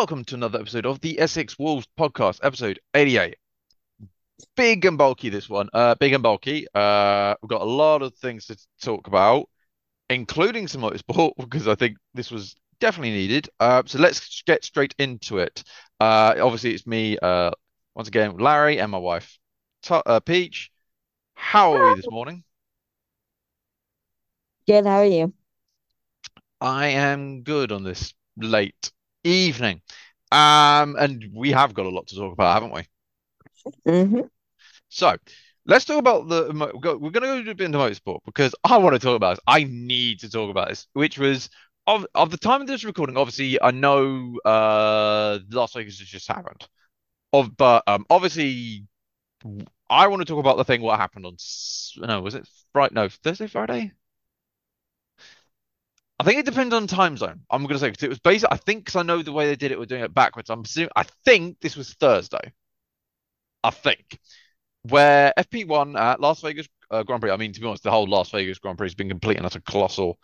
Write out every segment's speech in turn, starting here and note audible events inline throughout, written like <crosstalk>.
welcome to another episode of the Essex Wolves podcast, episode 88. Big and bulky, this one. Uh, big and bulky. Uh, we've got a lot of things to talk about, including some motorsport, <laughs> because I think this was definitely needed. Uh, so let's get straight into it. Uh, obviously, it's me, uh, once again, Larry, and my wife, uh, Peach. How are we this morning? Good, how are you? I am good on this late evening. Um, and we have got a lot to talk about, haven't we? hmm So let's talk about the. We're going to go a bit into motorsport because I want to talk about this. I need to talk about this, which was of of the time of this recording. Obviously, I know uh Las Vegas has just happened. Of but um obviously, I want to talk about the thing what happened on s- no was it Friday? No, Thursday, Friday. I think it depends on time zone. I'm going to say because it was based. I think because I know the way they did it, we're doing it backwards. I'm assuming. I think this was Thursday. I think where FP1 at Las Vegas uh, Grand Prix. I mean, to be honest, the whole Las Vegas Grand Prix has been complete and utter colossal.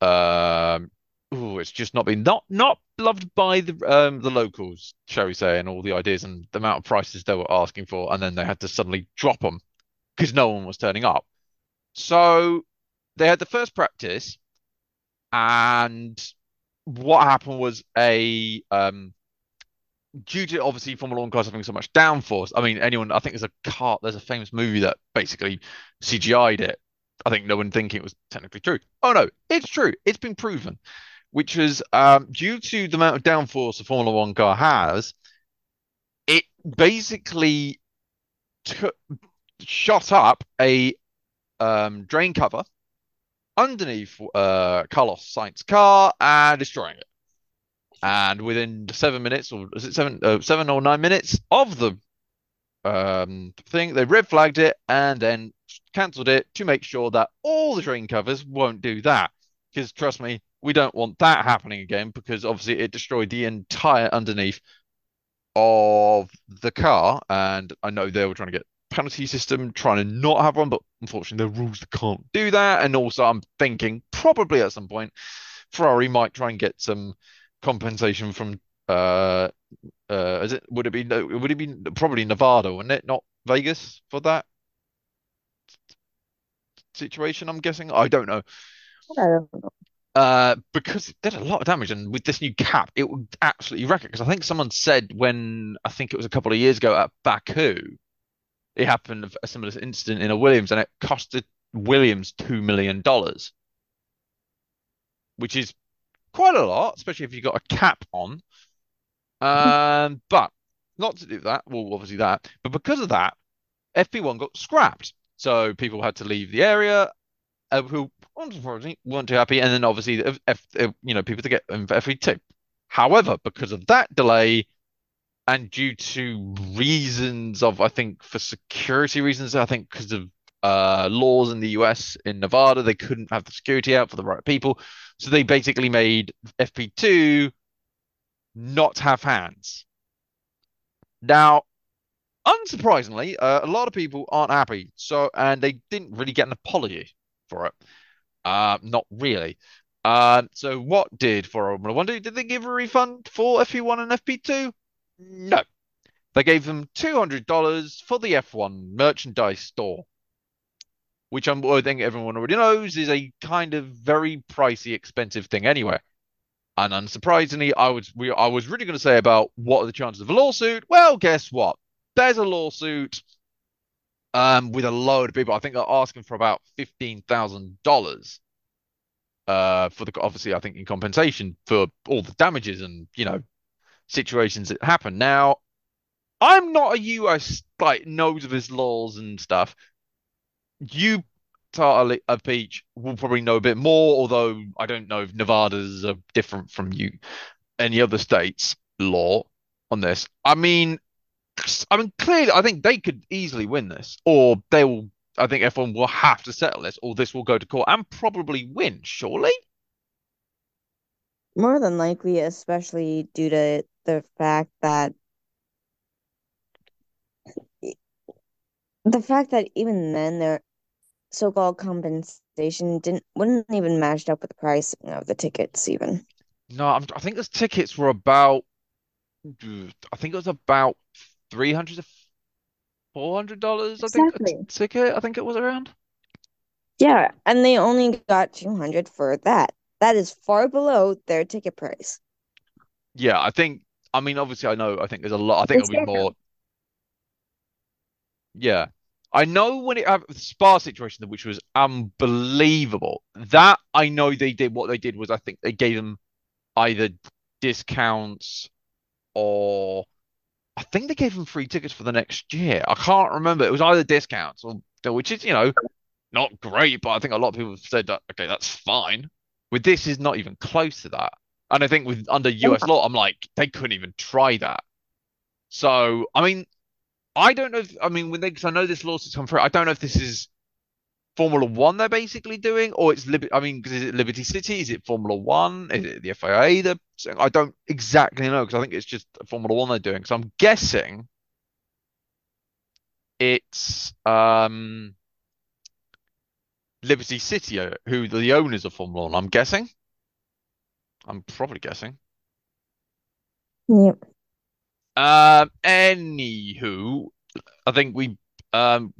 Um, ooh, it's just not been not not loved by the um the locals, shall we say, and all the ideas and the amount of prices they were asking for, and then they had to suddenly drop them because no one was turning up. So they had the first practice, and what happened was a um due to obviously Formula One cars having so much downforce. I mean, anyone, I think there's a car, there's a famous movie that basically CGI'd it. I think no one thinking it was technically true. Oh no, it's true. It's been proven, which was um, due to the amount of downforce a Formula One car has. It basically took, shot up a um, drain cover underneath uh, Carlos Sainz's car and destroying it. And within seven minutes, or is it seven, uh, seven or nine minutes of the um, thing, they red flagged it and then cancelled it to make sure that all the drain covers won't do that. Because trust me, we don't want that happening again because obviously it destroyed the entire underneath of the car. And I know they were trying to get penalty system, trying to not have one, but unfortunately the rules can't do that. And also, I'm thinking probably at some point Ferrari might try and get some compensation from uh uh is it would it be no would it be probably Nevada, wouldn't it? Not Vegas for that situation, I'm guessing. I don't know. I don't know. Uh, because it did a lot of damage, and with this new cap, it would absolutely wreck it. Because I think someone said when I think it was a couple of years ago at Baku, it happened a similar incident in a Williams, and it costed Williams two million dollars, which is quite a lot, especially if you've got a cap on. Um, <laughs> but not to do that, well, obviously that, but because of that, FP1 got scrapped. So people had to leave the area uh, who unfortunately weren't too happy, and then obviously F, F, uh, you know people to get um, FP2. However, because of that delay and due to reasons of I think for security reasons, I think because of uh, laws in the US in Nevada, they couldn't have the security out for the right people, so they basically made FP2 not have hands. Now, unsurprisingly, uh, a lot of people aren't happy. So, and they didn't really get an apology for it. Uh, not really. Uh, so what did for Formula One do? Did they give a refund for FP1 and FP2? No. They gave them $200 for the F1 merchandise store, which I'm, I think everyone already knows is a kind of very pricey, expensive thing anyway. And unsurprisingly, I was we I was really going to say about what are the chances of a lawsuit. Well, guess what? There's a lawsuit um with a load of people. I think they're asking for about fifteen thousand dollars uh for the obviously I think in compensation for all the damages and you know situations that happen. Now, I'm not a US like knows of his laws and stuff. You Tartar of Peach will probably know a bit more, although I don't know if Nevada's are different from you any other state's law on this. I mean, I mean, clearly, I think they could easily win this, or they will. I think F1 will have to settle this, or this will go to court and probably win. Surely, More than likely, especially due to the fact that the fact that even then their so-called compensation didn't wouldn't even match up with the pricing of the tickets even. no. I'm, I think those tickets were about I think it was about 300 to 400 dollars, I think, a t- ticket. I think it was around. Yeah, and they only got 200 for that. That is far below their ticket price. Yeah, I think. I mean, obviously, I know. I think there's a lot. I think It's it'll be fair. more. Yeah, I know when it happened, the Spa situation, which was unbelievable. That I know they did. What they did was, I think they gave them either discounts or I think they gave them free tickets for the next year. I can't remember. It was either discounts or which is, you know, not great, but I think a lot of people have said that okay, that's fine. With this is not even close to that. And I think with under US Yeah. law, I'm like, they couldn't even try that. So, I mean, I don't know if, I mean, when they, because I know this lawsuit's come through, I don't know if this is Formula One they're basically doing, or it's Liberty, I mean, because is it Liberty City? Is it Formula One? Is it the FIA? The I don't exactly know because I think it's just Formula One they're doing. So I'm guessing it's um Liberty City uh, who the owners of Formula One. I'm guessing. I'm probably guessing. Yep. Um, anywho, I think we um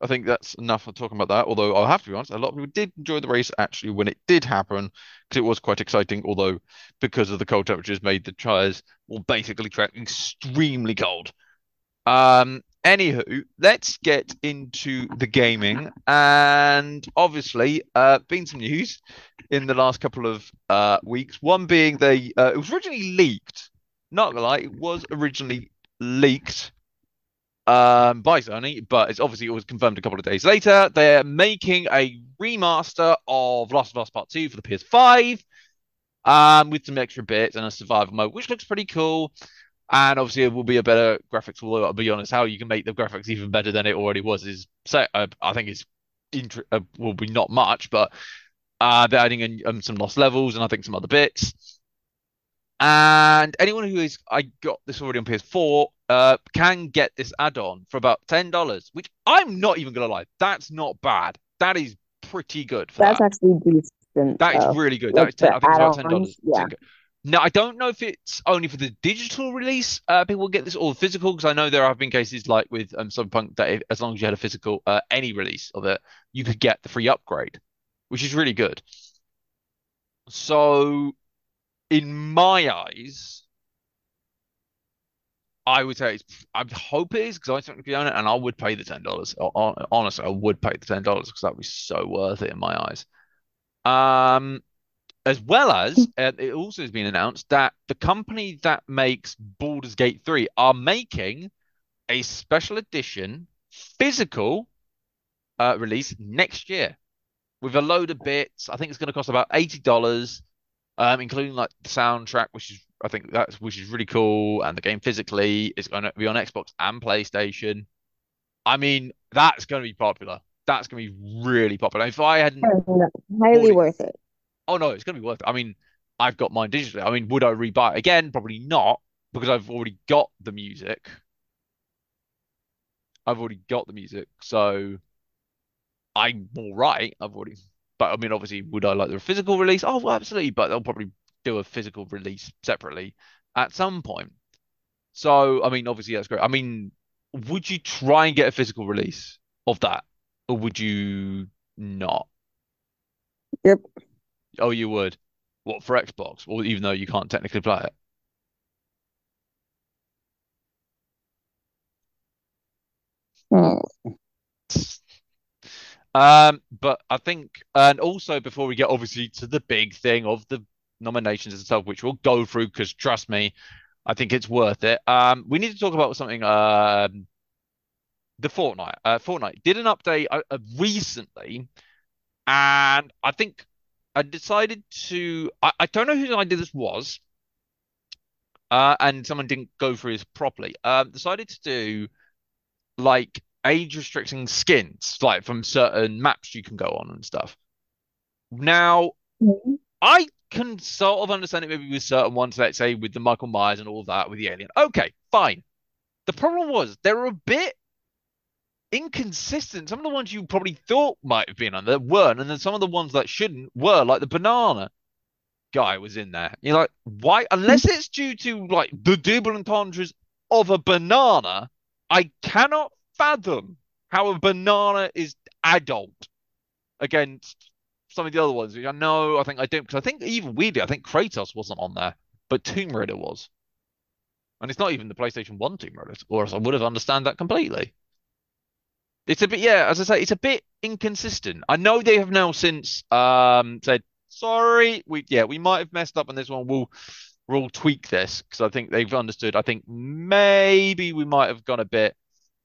I think that's enough for talking about that. Although I'll have to be honest, a lot of people did enjoy the race actually when it did happen because it was quite exciting. Although because of the cold temperatures, made the tires well basically track extremely cold. Um, anywho, let's get into the gaming, and obviously, uh, been some news in the last couple of uh weeks. One being they uh, it was originally leaked. Not gonna lie, it was originally leaked um by Sony, but it's obviously it was confirmed a couple of days later. They're making a remaster of Last of Us Part 2 for the PS5, um, with some extra bits and a survival mode, which looks pretty cool. And obviously, it will be a better graphics. Although I'll be honest, how you can make the graphics even better than it already was is so uh, I think it's inter- uh, will be not much, but uh, they're adding in um, some lost levels and I think some other bits. And anyone who is, I got this already on PS4, uh, can get this add-on for about ten dollars, which I'm not even gonna lie, that's not bad. That is pretty good for That's that. actually decent That is though. really good. That is ten, I think it's about ten dollars. Yeah. Now I don't know if it's only for the digital release. Uh, people get this or physical because I know there have been cases like with um, Cyberpunk that if, as long as you had a physical, uh, any release of it, you could get the free upgrade, which is really good. So in my eyes. I would say I hope it is because I technically own it and I would pay the ten dollars. Honestly, I would pay the ten dollars because that would be so worth it in my eyes. Um, as well as uh, it also has been announced that the company that makes Baldur's Gate 3 are making a special edition physical uh, release next year with a load of bits. I think it's going to cost about $80, um, including like the soundtrack, which is I think that's which is really cool, and the game physically is going to be on Xbox and PlayStation. I mean, that's going to be popular. That's going to be really popular. If I hadn't highly it, worth it. Oh no, it's going to be worth it. I mean, I've got mine digitally. I mean, would I rebuy it again? Probably not, because I've already got the music. I've already got the music, so I'm all right. I've already, but I mean, obviously, would I like the physical release? Oh, well, absolutely. But they'll probably do a physical release separately at some point. So, I mean, obviously, that's great. I mean, would you try and get a physical release of that, or would you not? Yep. Oh, you would. What for Xbox? Well, even though you can't technically play it. Hmm. Um, but I think, and also before we get obviously to the big thing of the nominations and stuff, which we'll go through because trust me, I think it's worth it. Um, we need to talk about something. Um, the Fortnite. Uh, Fortnite did an update uh, uh, recently, and I think I decided to. I, I don't know whose idea this was, uh, and someone didn't go through this properly. Um, decided to do like age restricting skins, like from certain maps you can go on and stuff. Now, Mhm. I can sort of understand it maybe with certain ones, let's say with the Michael Myers and all that with the alien. Okay, fine. The problem was they were a bit inconsistent. Some of the ones you probably thought might have been on there weren't, and then some of the ones that shouldn't were, like the banana. guy was in there. You're like, why? Unless it's due to like the double entendres of a banana, I cannot fathom how a banana is adult against some of the other ones. I know, I think I don't, because I think even weirdly, I think Kratos wasn't on there, but Tomb Raider was. And it's not even the PlayStation 1 Tomb Raider, or else I would have understood that completely. It's a bit, yeah, as I say, it's a bit inconsistent. I know they have now since um said, sorry, we yeah, we might have messed up on this one. We'll we'll tweak this because I think they've understood. I think maybe we might have gone a bit.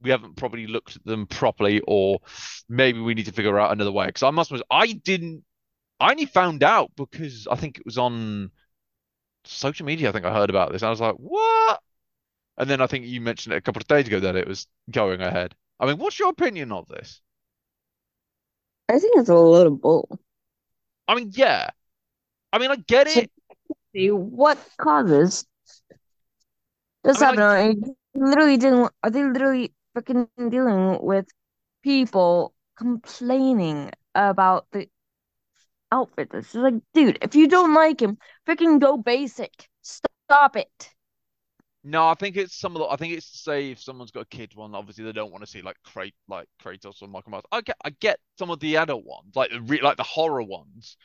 We haven't probably looked at them properly, or maybe we need to figure out another way. Because I must I didn't. I only found out because I think it was on social media. I think I heard about this. I was like, what? And then I think you mentioned it a couple of days ago that it was going ahead. I mean, what's your opinion of this? I think it's a load of bull. I mean, yeah. I mean, I get it. see what causes this I mean, I happening? I literally didn't. Are they literally freaking dealing with people complaining about the outfit? It's just like, dude, if you don't like him, freaking go basic. Stop it. No, I think it's some of the. I think it's to say if someone's got a kid one, obviously they don't want to see like Krat like Kratos or Michael Myers. I get, I get some of the adult ones, like the re like the horror ones.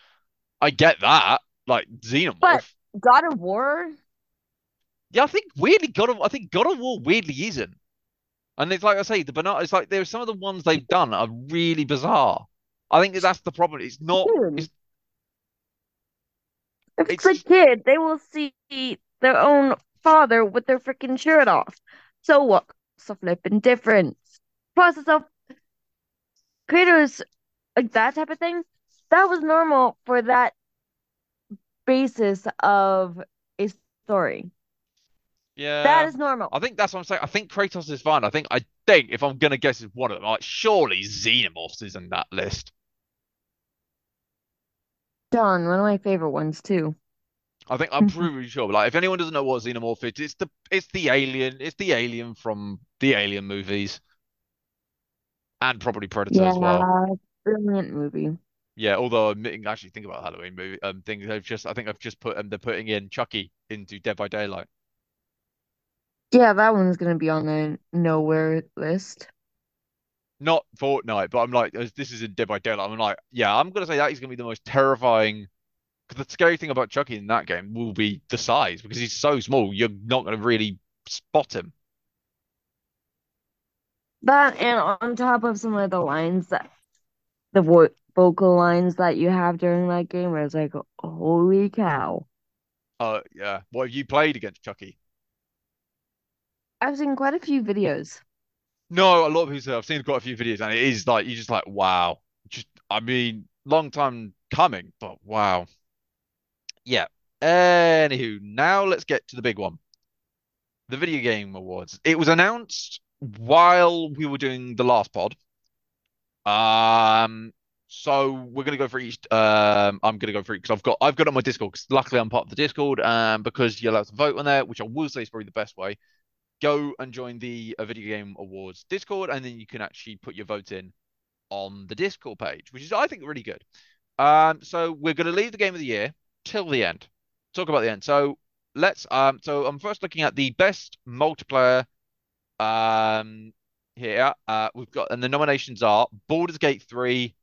I get that, like Xenomorph. But God of War, Yeah, I think weirdly God of I think God of War weirdly isn't. And it's like I say, the banana. It's like there's some of the ones they've done are really bizarre. I think that's the problem. It's not. It's if it's a kid, they will see their own father with their freaking shirt off. So what? So flipping different. Process of creators like that type of thing. That was normal for that basis of a story. Yeah. That is normal. I think that's what I'm saying. I think Kratos is fine. I think I think if I'm gonna guess, is one of them. Like surely Xenomorphs is in that list. John, one of my favorite ones too. I think I'm pretty sure. Like if anyone doesn't know what Xenomorph is, it's the it's the alien. It's the alien from the Alien movies and probably Predator as well. Yeah, brilliant movie. Yeah, although admitting actually think about Halloween movie um thing they've just I think I've just put um they're putting in Chucky into Dead by Daylight. Yeah, that one's gonna be on the nowhere list. Not Fortnite, but I'm like this is in Dead by Daylight. I'm like, yeah, I'm gonna say that is gonna be the most terrifying the scary thing about Chucky in that game will be the size because he's so small, you're not gonna really spot him. That and on top of some of the lines that the vo vocal lines that you have during that game, where it's like, holy cow. Uh yeah. What have you played against Chucky? I've seen quite a few videos. No, a lot of people say I've seen quite a few videos and it is like you're just like wow. Just I mean, long time coming, but wow. Yeah. Anywho, now let's get to the big one. The Video Game Awards. It was announced while we were doing the last pod. Um, so we're gonna go for each. Um, I'm gonna go for each because I've got I've got it on my Discord because luckily I'm part of the Discord. Um, because you're allowed to vote on there, which I will say is probably the best way. Go and join the uh, Video Game Awards Discord, and then you can actually put your vote in on the Discord page, which is I think really good. Um, so we're gonna leave the game of the year till the end. Talk about the end. So let's. Um, so I'm first looking at the best multiplayer. Um, here. Uh, we've got, and the nominations are Baldur's Gate 3,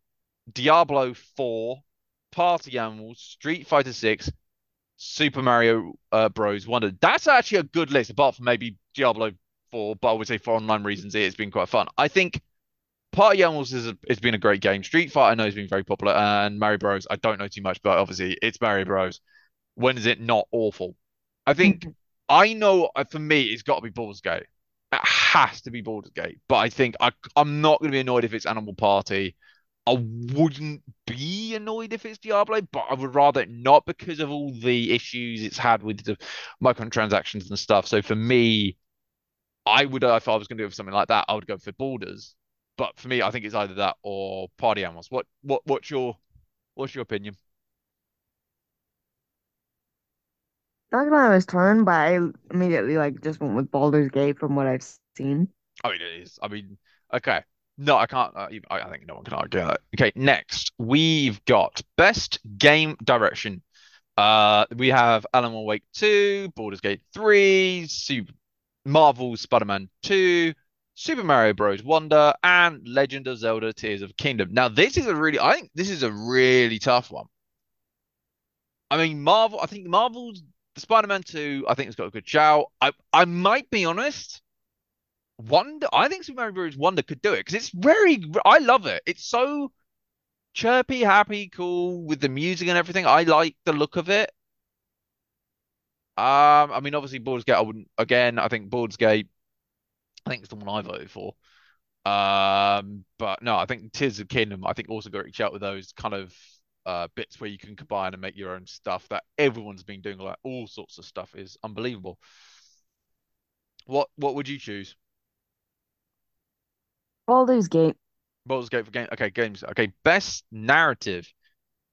Diablo 4, Party Animals, Street Fighter 6, Super Mario uh, Bros. Wonder. That's actually a good list, apart from maybe Diablo 4, but I would say for online reasons, it's been quite fun. I think Party Animals is a, it's been a great game. Street Fighter I know has been very popular, and Mario Bros. I don't know too much, but obviously it's Mario Bros. When is it not awful? I think <laughs> I know uh, for me it's got to be Baldur's Gate. It has to be Baldur's Gate. But I think I I'm not going to be annoyed if it's Animal Party. I wouldn't be annoyed if it's Diablo, but I would rather it not because of all the issues it's had with the microtransactions and stuff. So for me, I would if I was going to do something like that, I would go for Baldur's. But for me, I think it's either that or Party Animals. What what what's your what's your opinion? Gonna lie, I was torn, but I immediately like just went with Baldur's Gate from what I've seen. I mean, it is. I mean, okay. No, I can't. Uh, I think no one can argue that. Okay, next we've got best game direction. Uh, we have Alan Wake 2, Baldur's Gate 3, Super Marvel Spider-Man 2, Super Mario Bros. Wonder, and Legend of Zelda Tears of Kingdom. Now, this is a really, I think this is a really tough one. I mean, Marvel, I think Marvel's Spider-Man 2, I think it's got a good shout. I I might be honest. Wonder, I think Super Mario Bros. Wonder could do it because it's very, I love it. It's so chirpy, happy, cool with the music and everything. I like the look of it. Um, I mean, obviously, Baldur's Gate. I wouldn't. Again, I think Baldur's Gate. I think it's the one I voted for. Um, but no, I think Tears of Kingdom. I think also got to reach out with those kind of uh bits where you can combine and make your own stuff that everyone's been doing. Like all sorts of stuff is unbelievable. What what would you choose? Baldur's Gate. Baldur's Gate for game. Okay, games. Okay, best narrative.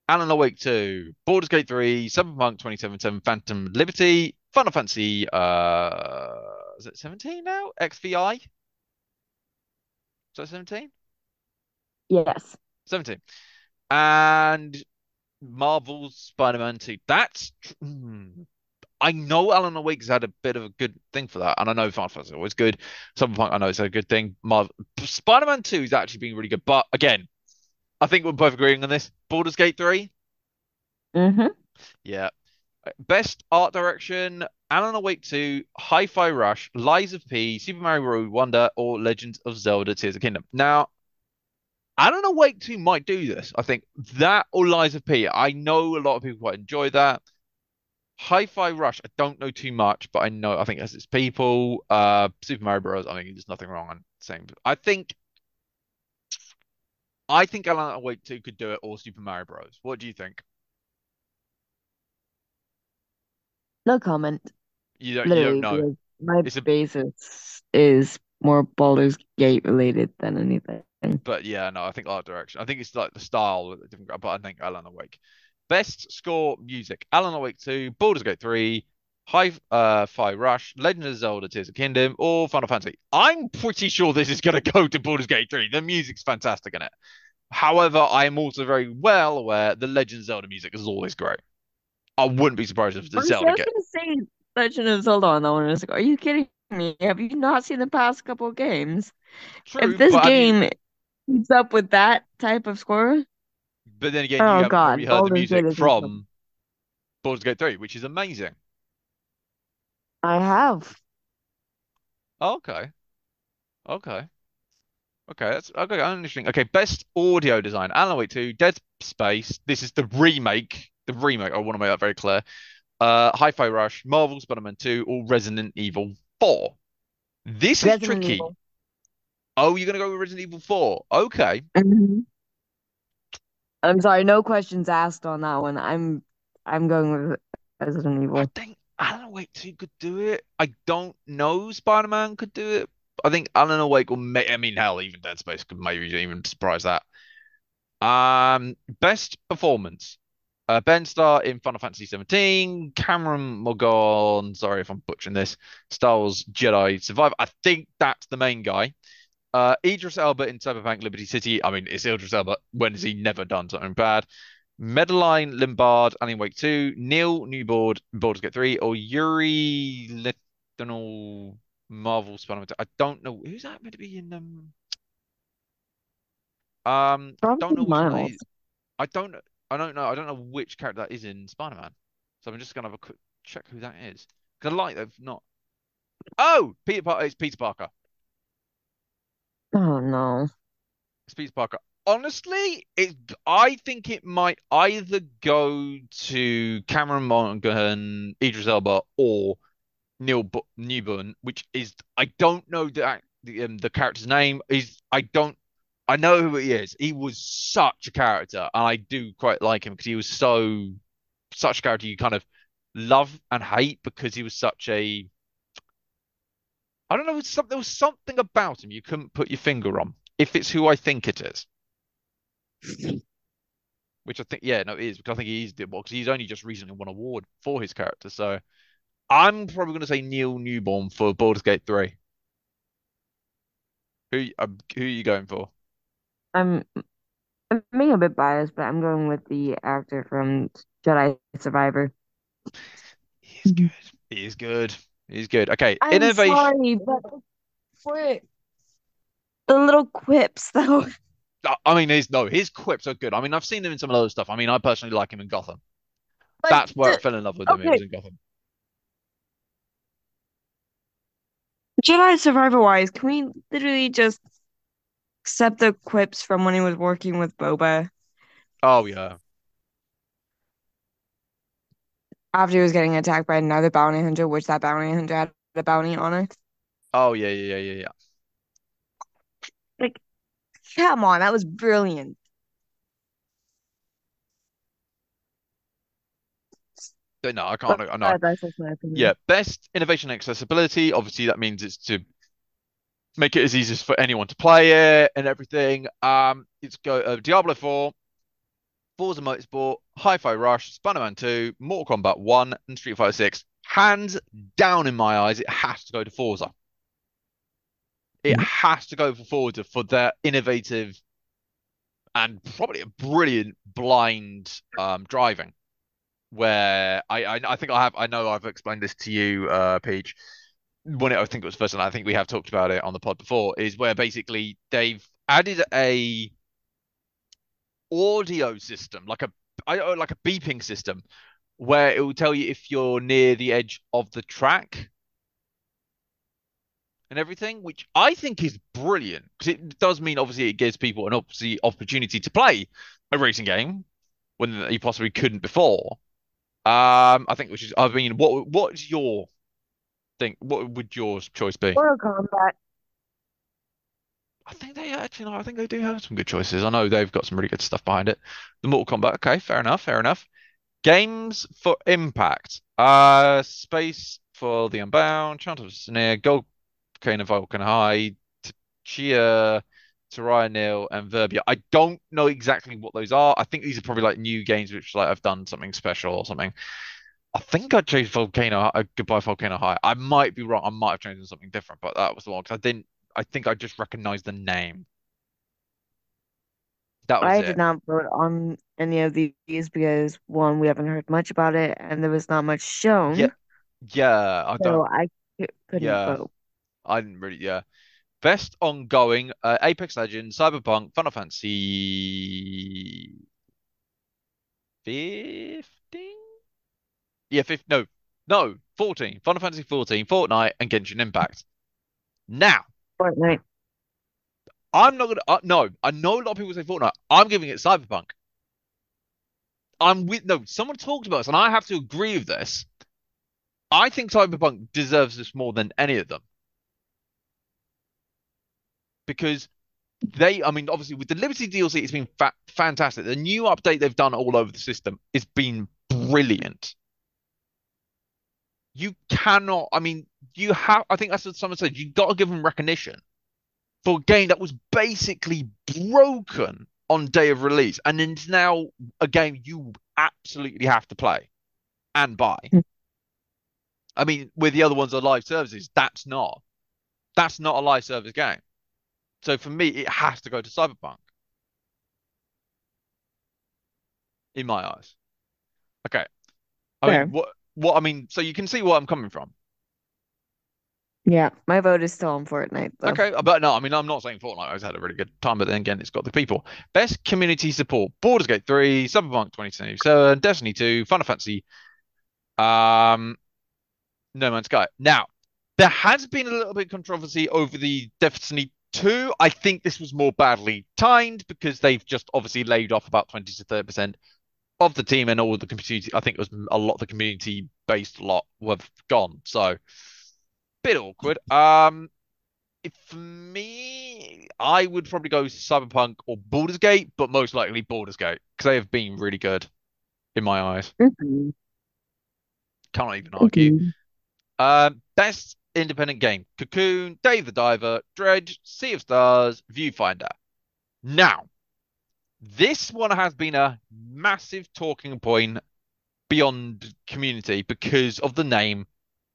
Alan Wake 2, Baldur's Gate 3, Cyberpunk 2077, Phantom Liberty, Final Fantasy, uh, is it 17 now? XVI? Is that 17? Yes. 17. And Marvel's Spider-Man 2. That's, hmm. I know Alan Wake's had a bit of a good thing for that, and I know Final Fantasy is always good. Some point I know it's a good thing. Marvel, Spider-Man 2 is actually being really good, but again, I think we're both agreeing on this. Baldur's Gate 3? Mm-hmm. Yeah. Best art direction, Alan Wake 2, Hi-Fi Rush, Lies of P, Super Mario Bros. Wonder, or Legends of Zelda Tears of Kingdom. Now, Alan Wake 2 might do this. I think that or Lies of P. I know a lot of people quite enjoy that. Hi-Fi Rush, I don't know too much, but I know I think it has its people. Uh, Super Mario Bros. I mean, there's nothing wrong on saying. I think I think Alan Wake 2 could do it or Super Mario Bros. What do you think? No comment. You don't, you don't Literally, know. my It's a basis is more Baldur's Gate related than anything. but yeah, no, I think art direction. I think it's like the style different, but I think Alan Wake. Best score music: Alan Wake 2, Baldur's Gate 3, High uh Fi Rush, Legend of Zelda: Tears of Kingdom, or Final Fantasy. I'm pretty sure this is going <laughs> to go to Baldur's Gate 3. The music's fantastic in it. However, I am also very well aware the Legend of Zelda music is always great. I wouldn't be surprised if the Honestly, I Zelda was get gonna say Legend of Zelda on that one. I was like, are you kidding me? Have you not seen the past couple of games? true, If this but have you? game keeps up with that type of score, But then again, you oh probably God, heard the music from Baldur's Gate 3, which is amazing. I have. Oh, okay, okay. Okay, that's okay. Interesting. Okay, best audio design: Alan Wake 2, Dead Space. This is the remake. The remake. I want to make that very clear. Uh, Hi-Fi Rush, Marvel Spider-Man 2, or Resident Evil 4. This is tricky. Evil. Oh, you're gonna go with Resident Evil 4? Okay. Mhm. I'm sorry, no questions asked on that one. I'm I'm going with Resident Evil. I think Alan Wake 2 could do it. I don't know Spider-Man could do it. I think Alan Wake will may I mean hell, even Dead Space could maybe even surprise that. Um, best performance. Uh, Ben Starr in Final Fantasy 17, Cameron Morgan, sorry if I'm butchering this, Star Wars Jedi Survivor. I think that's the main guy. Uh, Idris Elba in Cyberpunk Liberty City. I mean, it's Idris Elba. When has he never done something bad? Madeline Limbard, Alan Wake 2, Neil Newboard, Baldur's Gate 3, or Yuri Lithnal Marvel Spider-Man 2. I don't know. Who's that meant to be in um um I don't know which one Miles. I don't I don't know. I don't know which character that is in Spider-Man. So I'm just gonna have a quick check who that is. Because I like they've not. Oh, Peter Parker. It's Peter Parker. Oh no. It's Peter Parker. Honestly, it I think it might either go to Cameron Monaghan, Idris Elba, or Neil Bu Newburn, which is I don't know the the, um, the character's name. Is I don't I know who he is. He was such a character, and I do quite like him because he was so such a character you kind of love and hate because he was such a I don't know, some, there was something about him you couldn't put your finger on. If it's who I think it is, which I think, yeah, no, it is because I think he is did well because he's only just recently won an award for his character. So I'm probably going to say Neil Newborn for Baldur's Gate 3. Who uh, who are you going for? I'm I'm being a bit biased, but I'm going with the actor from Jedi Survivor. He's mm-hmm. good. He's good. He's good. Okay, I'm innovation. sorry, but for the little quips <laughs> though. I mean, his no, his quips are good. I mean, I've seen him in some of those stuff. I mean, I personally like him in Gotham. Like That's where I fell in love with him. It okay, was in Gotham. Jedi Survivor wise, can we literally just accept the quips from when he was working with Boba Oh yeah. after he was getting attacked by another bounty hunter, which that bounty hunter had a bounty on it? Oh yeah, yeah, yeah, yeah, yeah. Like, come on, that was brilliant. No, I can't. I know. that's just my Yeah, best innovation accessibility. Obviously, that means it's to make it as easy as for anyone to play it and everything. Um, it's go uh, Diablo 4, Forza Motorsport, Hi-Fi Rush, Spider-Man 2, Mortal Kombat 1, and Street Fighter 6. Hands down in my eyes, it has to go to Forza. It has to go for Forza for their innovative and probably a brilliant blind um, driving. Where I, I I think I have I know I've explained this to you, uh, Peach. When I think it was first, and I think we have talked about it on the pod before, is where basically they've added a audio system, like a I oh, like a beeping system, where it will tell you if you're near the edge of the track and everything, which I think is brilliant because it does mean obviously it gives people an obviously opportunity to play a racing game when you possibly couldn't before. Um, I think which is I mean, what what's your think? What would your choice be? Mortal Kombat. I think they actually, no, I think they do have some good choices. I know they've got some really good stuff behind it. The Mortal Kombat, okay, fair enough, fair enough. Games for Impact. Uh, Space for the Unbound, Chant of Snare, Gold Volcano Vulcan High, Tchia, Terraria Nil, and Verbia. I don't know exactly what those are. I think these are probably like new games which like I've done something special or something. I think I changed Volcano, uh, Goodbye Volcano High. I might be wrong. I might have changed something different, but that was the one because I didn't. I think I just recognized the name. That was I did not vote on any of these because one, we haven't heard much about it, and there was not much shown, yeah. yeah. I don't. so I couldn't Yeah, vote. I didn't really. Yeah. Best ongoing: uh, Apex Legends, Cyberpunk, Final Fantasy 15. Yeah, 15. No, no, 14. Final Fantasy 14, Fortnite, and Genshin Impact. Now, Fortnite. I'm not gonna. Uh, no, I know a lot of people say Fortnite. I'm giving it Cyberpunk. I'm with. No, someone talked about this, and I have to agree with this. I think Cyberpunk deserves this more than any of them because they. I mean, obviously, with the Liberty DLC, it's been fa fantastic. The new update they've done all over the system has been brilliant. You cannot. I mean, you have. I think that's what someone said. You got to give them recognition for a game that was basically broken on day of release, and it's now a game you absolutely have to play and buy. Hmm. I mean, with the other ones are live services, that's not. That's not a live service game. So for me, it has to go to Cyberpunk in my eyes. Okay. I mean, what what I mean, so you can see where I'm coming from. Yeah, my vote is still on Fortnite though. Okay, but no, I mean, I'm not saying Fortnite I've had a really good time, but then again, it's got the people. Best community support: Baldur's Gate 3, Cyberpunk 2077, Destiny 2, Final Fantasy, um, No Man's Sky. Now, there has been a little bit of controversy over the Destiny 2. I think this was more badly timed because they've just obviously laid off about 20 to 30% of the team and all the community. I think it was a lot of the community based lot were gone. So, bit awkward. Um, if for me, I would probably go Cyberpunk or Baldur's Gate, but most likely Baldur's Gate because they have been really good in my eyes. Mhm, Can't even argue. mhm. Um, best independent game: Cocoon, Dave the Diver, Dredge, Sea of Stars, Viewfinder. Now, this one has been a massive talking point beyond community because of the name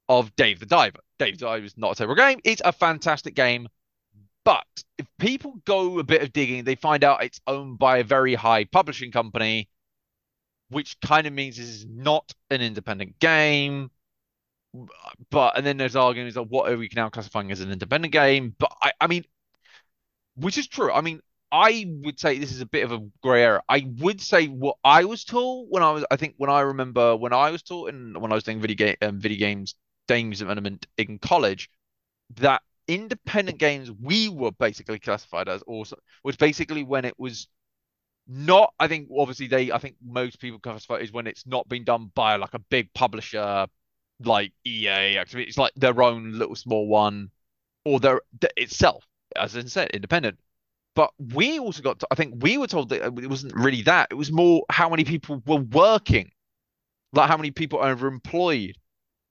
of Dave the Diver. Dave the Diver is not a terrible game. It's a fantastic game But if people go a bit of digging, they find out it's owned by a very high publishing company, which kind of means this is not an independent game. But and then there's arguments of what are we now classifying as an independent game. But I, I mean, which is true. I mean, I would say this is a bit of a grey area. I would say what I was taught when I was, I think when I remember when I was taught and when I was doing video game, um, video games, games development in college, that independent games we were basically classified as also was basically when it was not. I think obviously they, I think most people classify it is when it's not been done by like a big publisher like EA. It's like their own little small one or their itself, as I said, independent. But we also got, to, I think we were told that it wasn't really that. It was more how many people were working, like how many people are employed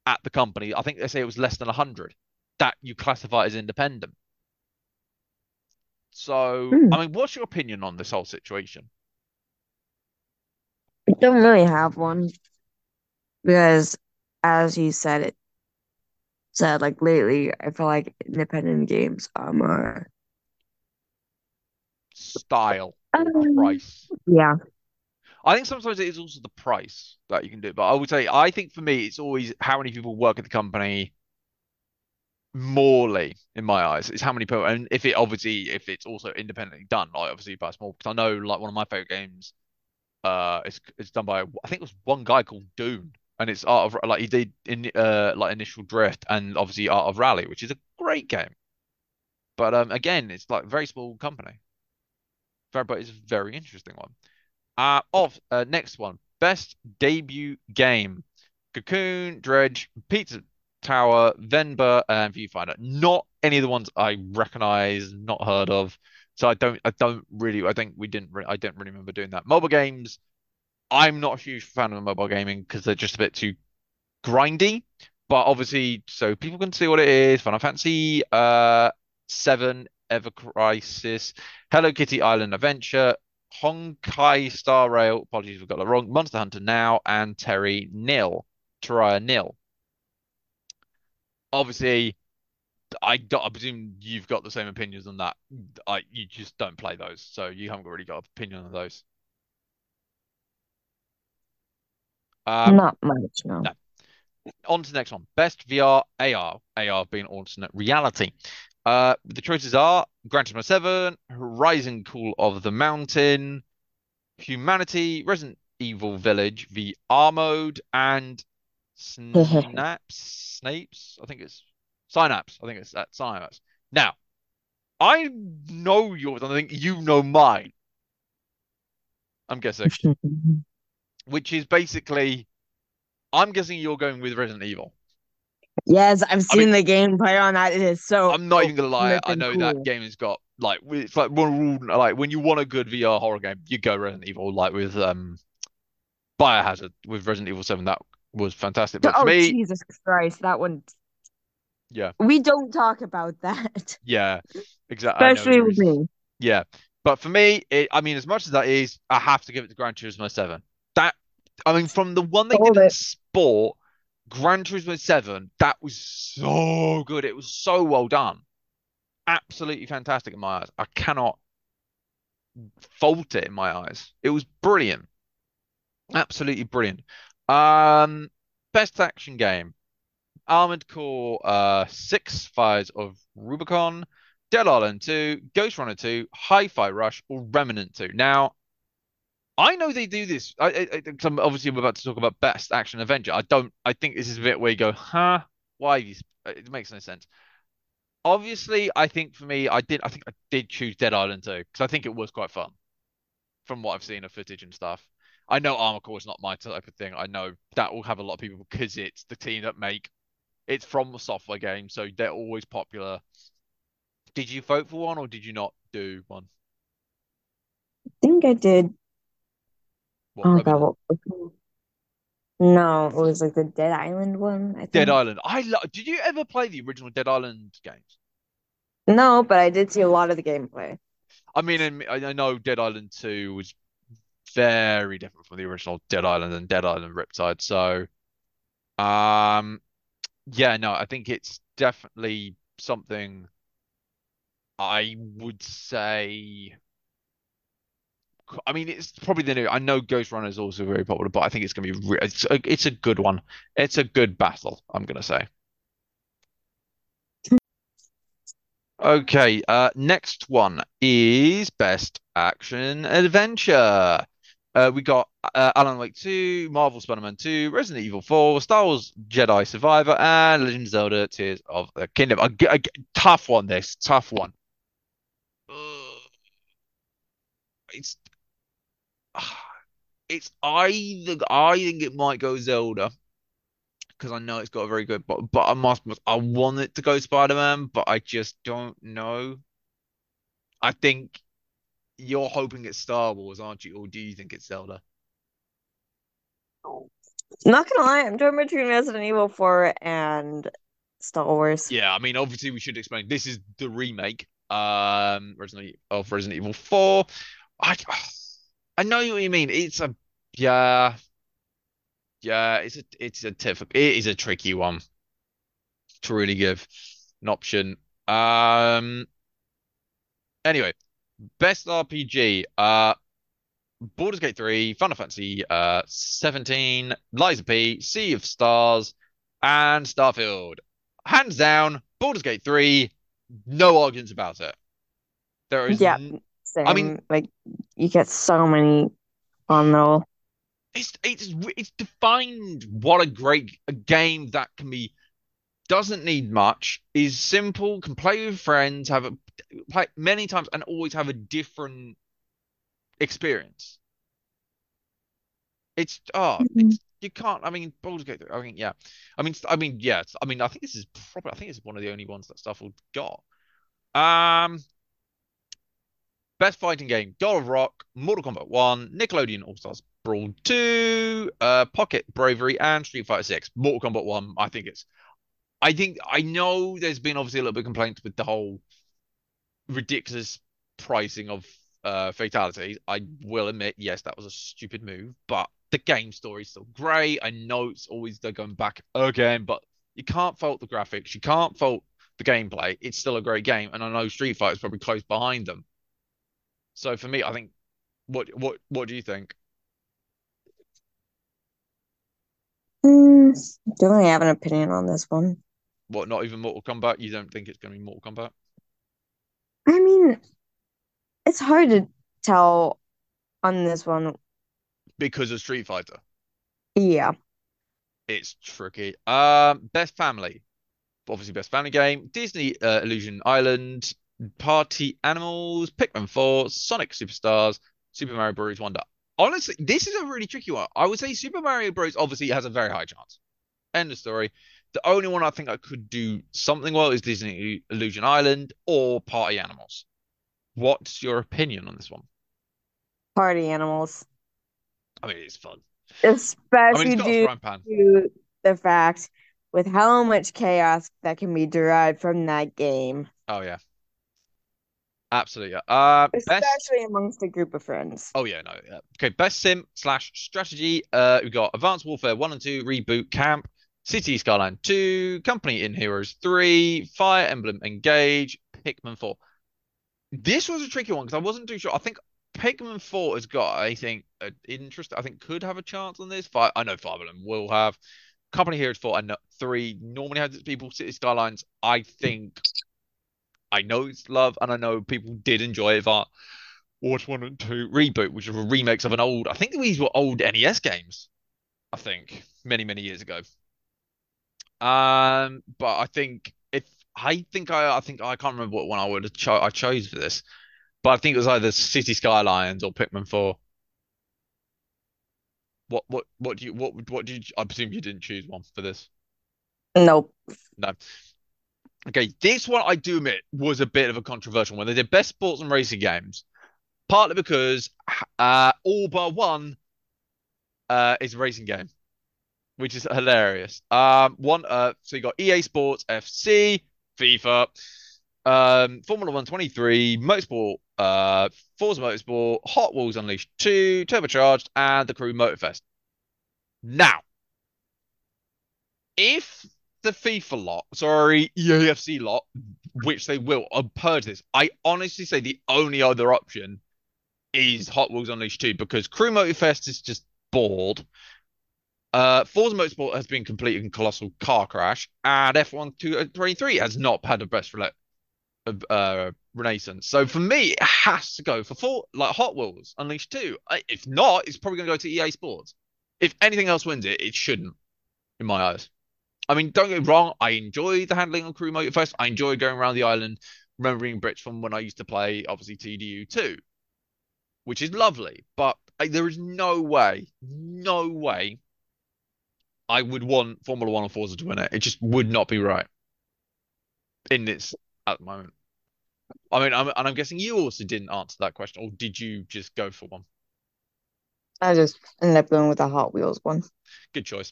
at the company. I think they say it was less than 100 that you classify as independent. So, Hmm. I mean, what's your opinion on this whole situation? I don't really have one because, as you said it said, like lately, I feel like independent games are more. Style, Um, price. yeah. I think sometimes it is also the price that you can do. But I would say, I think for me, it's always how many people work at the company morely in my eyes. It's how many people, and if it obviously, if it's also independently done, like obviously by small, because I know like one of my favorite games, uh, it's it's done by I think it was one guy called Dune, and it's Art of like he did in uh like Initial Drift and obviously Art of Rally, which is a great game. But um, again, it's like very small company. But it's a very interesting one. Uh, off uh, next one, best debut game: Cocoon, Dredge, Pizza Tower, Venba, and Viewfinder. Not any of the ones I recognize, not heard of. So I don't, I don't really, I think we didn't, re I don't really remember doing that. Mobile games, I'm not a huge fan of mobile gaming because they're just a bit too grindy. But obviously, so people can see what it is. Final Fantasy, uh, Seven, Ever Crisis, Hello Kitty Island Adventure, Honkai Star Rail. Apologies, we've got that wrong. Monster Hunter Now and Terry Nil, Terraria Nil. Obviously, I, I presume you've got the same opinions on that. I you just don't play those, so you haven't really got an opinion on those. Um, Not much, no. no. On to the next one. Best VR AR. AR being alternate reality. Uh, the choices are Gran Turismo 7, Horizon Call of the Mountain, Humanity, Resident Evil Village VR mode, and Synapse. <laughs> Snapes? I think it's Synapse. I think it's that Synapse. Now, I know yours, and I think you know mine. I'm guessing, <laughs> which is basically, I'm guessing you're going with Resident Evil. Yes, I've I mean- seen the gameplay on that. It is so I'm not even gonna lie. I know cool. that game has got like it's like one rule like when you want a good VR horror game, you go Resident Evil. Like with um Biohazard with Resident Evil 7, that was fantastic. But for Oh, me, Jesus Christ, that one. yeah, We don't talk about that, <laughs> yeah, exactly. especially with me. Yeah, but for me, it, I mean, as much as that is, I have to give it to Gran Turismo 7. That I mean, from the one they Hold did in. Sport, Gran Turismo 7, that was so good. It was so well done. Absolutely fantastic in my eyes. I cannot fault it in my eyes. It was brilliant. Absolutely brilliant. Um, best action game. Armored Core uh 6 Fires of Rubicon, Dead Island 2, Ghost Runner 2, Hi-Fi Rush, or Remnant 2. Now, I know they do this. I, I, I I'm obviously I'm about to talk about best action adventure. I don't. I think this is a bit where you go, huh? Why? It makes no sense. Obviously, I think for me, I did. I think I did choose Dead Island 2 because I think it was quite fun from what I've seen of footage and stuff. I know Armored Core is not my type of thing. I know that will have a lot of people because it's the team that make. It's from the software game, so they're always popular. Did you vote for one or did you not do one? I think I did. What, Oh Revenant? God, what? No, it was like the Dead Island one, I Dead think. Island. I lo Did you ever play the original Dead Island games? No, but I did see a lot of the gameplay. I mean, and I I know Dead Island 2 was very different from the original Dead Island and Dead Island Riptide. So, um, yeah, no, I think it's definitely something I would say. I mean, it's probably the new. I know Ghost Runner is also very popular, but I think it's going to be. It's a, it's a good one. It's a good battle. I'm going to say. Okay, uh, next one is Best Action Adventure. Uh, we got uh, Alan Wake 2, Marvel Spider-Man 2, Resident Evil 4, Star Wars Jedi Survivor, and Legend of Zelda Tears of the Kingdom. A, a, a tough one, this. Tough one. it's it's either I think it might go Zelda because I know it's got a very good but but I must must I want it to go Spider-Man but I just don't know. I think you're hoping it's Star Wars, aren't you? Or do you think it's Zelda? Not gonna lie, I'm torn between Resident Evil 4 and Star Wars. Yeah, I mean obviously we should explain this is the remake um Resident of Resident Evil 4. I I know what you mean. It's a yeah, yeah. It's a it's a. It is a tricky one to really give an option. Um. Anyway, best RPG. Uh, Baldur's Gate 3, Final Fantasy uh 17, Lies of P, Sea of Stars, and Starfield. Hands down, Baldur's Gate 3. No arguments about it. There is Yeah, same. I mean- like you get so many on though. it's it's it's defined what a great a game that can be doesn't need much is simple can play with friends have a play many times and always have a different experience. It's oh it's you can't I mean Baldur's Gate I mean yeah. I mean I mean yeah I mean I think this is probably I think it's one of the only ones that Starfield got. Um Best fighting game: God of Rock, Mortal Kombat 1, Nickelodeon All Stars Brawl 2, uh, Pocket Bravery, and Street Fighter 6. Mortal Kombat 1, I think it's. I think I know there's been obviously a little bit of complaints with the whole ridiculous pricing of uh fatalities. I will admit, yes, that was a stupid move, but the game story's still great. I know it's always they're going back again, but you can't fault the graphics, you can't fault the gameplay. It's still a great game, and I know Street Fighter's probably close behind them. So for me, I think what what what do you think? Mm, don't really have an opinion on this one. What, not even Mortal Kombat? You don't think it's going to be Mortal Kombat? I mean, it's hard to tell on this one. Because of Street Fighter. Yeah. It's tricky. Um, best family. Obviously, best family game. Disney uh, Illusion Island, Party Animals, Pikmin 4, Sonic Superstars, Super Mario Bros. Wonder. Honestly, this is a really tricky one. I would say Super Mario Bros. obviously has a very high chance. End of story. The only one I think I could do something well is Disney Illusion Island or Party Animals. What's your opinion on this one? Party animals. I mean, it's fun. I mean, Especially got a due to the fact with how much chaos that can be derived from that game. Oh yeah, absolutely. Uh, best. Especially amongst a group of friends. Oh yeah, no. Yeah. Okay, best sim slash strategy. Uh, we've got Advanced Warfare One and Two, Reboot Camp, City Skyline Two, Company in Heroes Three, Fire Emblem Engage, Pikmin Four. This was a tricky one because I wasn't too sure. I think Pikmin Four has got, I think, an interest. I think could have a chance on this. Fire, I know Fire Emblem will have. Company Heroes Four and Three normally has its people. City Skylines, I think. I know it's love, and I know people did enjoy it. But Watch One and Two reboot, which was a remakes of an old. I think these were old NES games. I think many many years ago. Um, but I think if I think I I think I can't remember what one I would have cho I chose for this, but I think it was either City Skylines or Pikmin Four. What what what do you what what did you, I presume you didn't choose one for this? Nope. No. Okay, this one I do admit was a bit of a controversial one. They did best sports and racing games, partly because uh, all but one uh, is a racing game, which is hilarious. Um, one uh, so you got EA Sports FC, FIFA, um, Formula One 23, Motorsport, uh, Forza Motorsport, Hot Wheels Unleashed 2, Turbocharged, and the Crew Motorfest. Now, if the FIFA lot, sorry, EAFC lot, which they will, I'll purge this. I honestly say the only other option is Hot Wheels Unleashed 2 because Crew Motorfest is just bored. Uh, Forza Motorsport has been completed in colossal car crash, and F1 23 has not had the best rela- uh, renaissance. So for me, it has to go for four, like Hot Wheels Unleashed 2. If not, it's probably going to go to EA Sports. If anything else wins it, it shouldn't, in my eyes. I mean, don't get me wrong, I enjoy the handling on Crew mode at first. I enjoy going around the island, remembering Brits from when I used to play, obviously, TDU 2, which is lovely. But there is no way, no way I would want Formula One or Forza to win it. It just would not be right in this at the moment. I mean, I'm, and I'm guessing you also didn't answer that question, or did you just go for one? I just ended up going with the Hot Wheels one. Good choice.